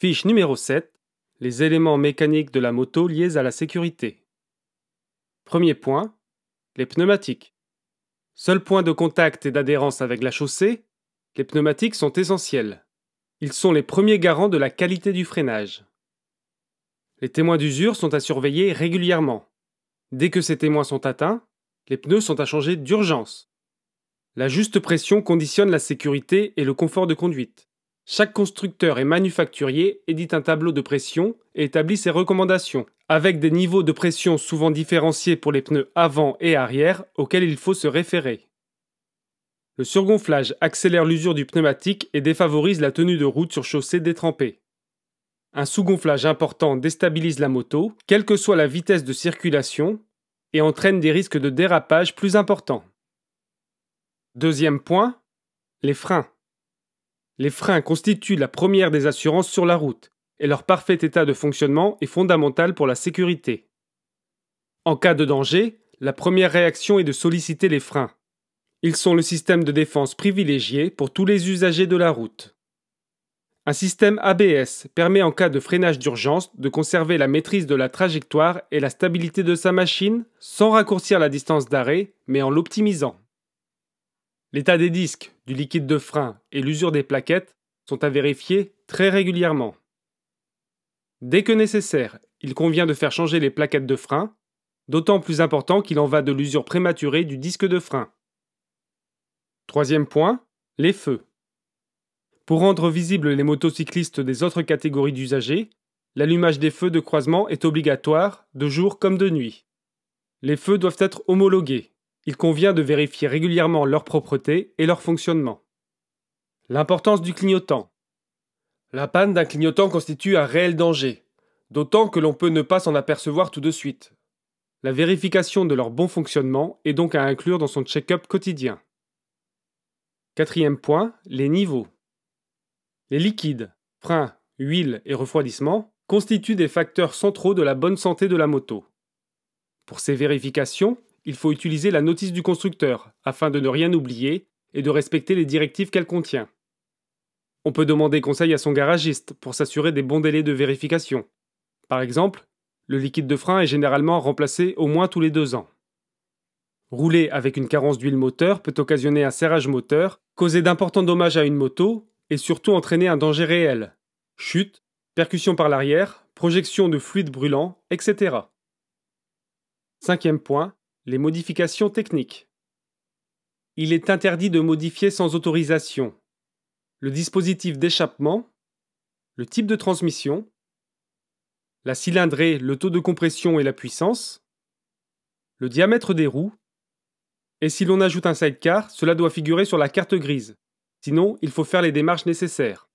Fiche numéro 7. Les éléments mécaniques de la moto liés à la sécurité. Premier point. Les pneumatiques. Seul point de contact et d'adhérence avec la chaussée, les pneumatiques sont essentiels. Ils sont les premiers garants de la qualité du freinage. Les témoins d'usure sont à surveiller régulièrement. Dès que ces témoins sont atteints, les pneus sont à changer d'urgence. La juste pression conditionne la sécurité et le confort de conduite. Chaque constructeur et manufacturier édite un tableau de pression et établit ses recommandations, avec des niveaux de pression souvent différenciés pour les pneus avant et arrière auxquels il faut se référer. Le surgonflage accélère l'usure du pneumatique et défavorise la tenue de route sur chaussée détrempée. Un sous-gonflage important déstabilise la moto, quelle que soit la vitesse de circulation, et entraîne des risques de dérapage plus importants. Deuxième point, les freins. Les freins constituent la première des assurances sur la route, et leur parfait état de fonctionnement est fondamental pour la sécurité. En cas de danger, la première réaction est de solliciter les freins. Ils sont le système de défense privilégié pour tous les usagers de la route. Un système ABS permet en cas de freinage d'urgence de conserver la maîtrise de la trajectoire et la stabilité de sa machine sans raccourcir la distance d'arrêt, mais en l'optimisant. L'état des disques, du liquide de frein et l'usure des plaquettes sont à vérifier très régulièrement. Dès que nécessaire, il convient de faire changer les plaquettes de frein, d'autant plus important qu'il en va de l'usure prématurée du disque de frein. Troisième point, les feux. Pour rendre visibles les motocyclistes des autres catégories d'usagers, l'allumage des feux de croisement est obligatoire, de jour comme de nuit. Les feux doivent être homologués. Il convient de vérifier régulièrement leur propreté et leur fonctionnement. L'importance du clignotant. La panne d'un clignotant constitue un réel danger, d'autant que l'on peut ne pas s'en apercevoir tout de suite. La vérification de leur bon fonctionnement est donc à inclure dans son check-up quotidien. Quatrième point, les niveaux. Les liquides, freins, huile et refroidissement constituent des facteurs centraux de la bonne santé de la moto. Pour ces vérifications, il faut utiliser la notice du constructeur afin de ne rien oublier et de respecter les directives qu'elle contient. On peut demander conseil à son garagiste pour s'assurer des bons délais de vérification. Par exemple, le liquide de frein est généralement remplacé au moins tous les deux ans. Rouler avec une carence d'huile moteur peut occasionner un serrage moteur, causer d'importants dommages à une moto et surtout entraîner un danger réel. Chute, percussion par l'arrière, projection de fluide brûlant, etc. Cinquième point, les modifications techniques. Il est interdit de modifier sans autorisation le dispositif d'échappement, le type de transmission, la cylindrée, le taux de compression et la puissance, le diamètre des roues, et si l'on ajoute un sidecar, cela doit figurer sur la carte grise. Sinon, il faut faire les démarches nécessaires.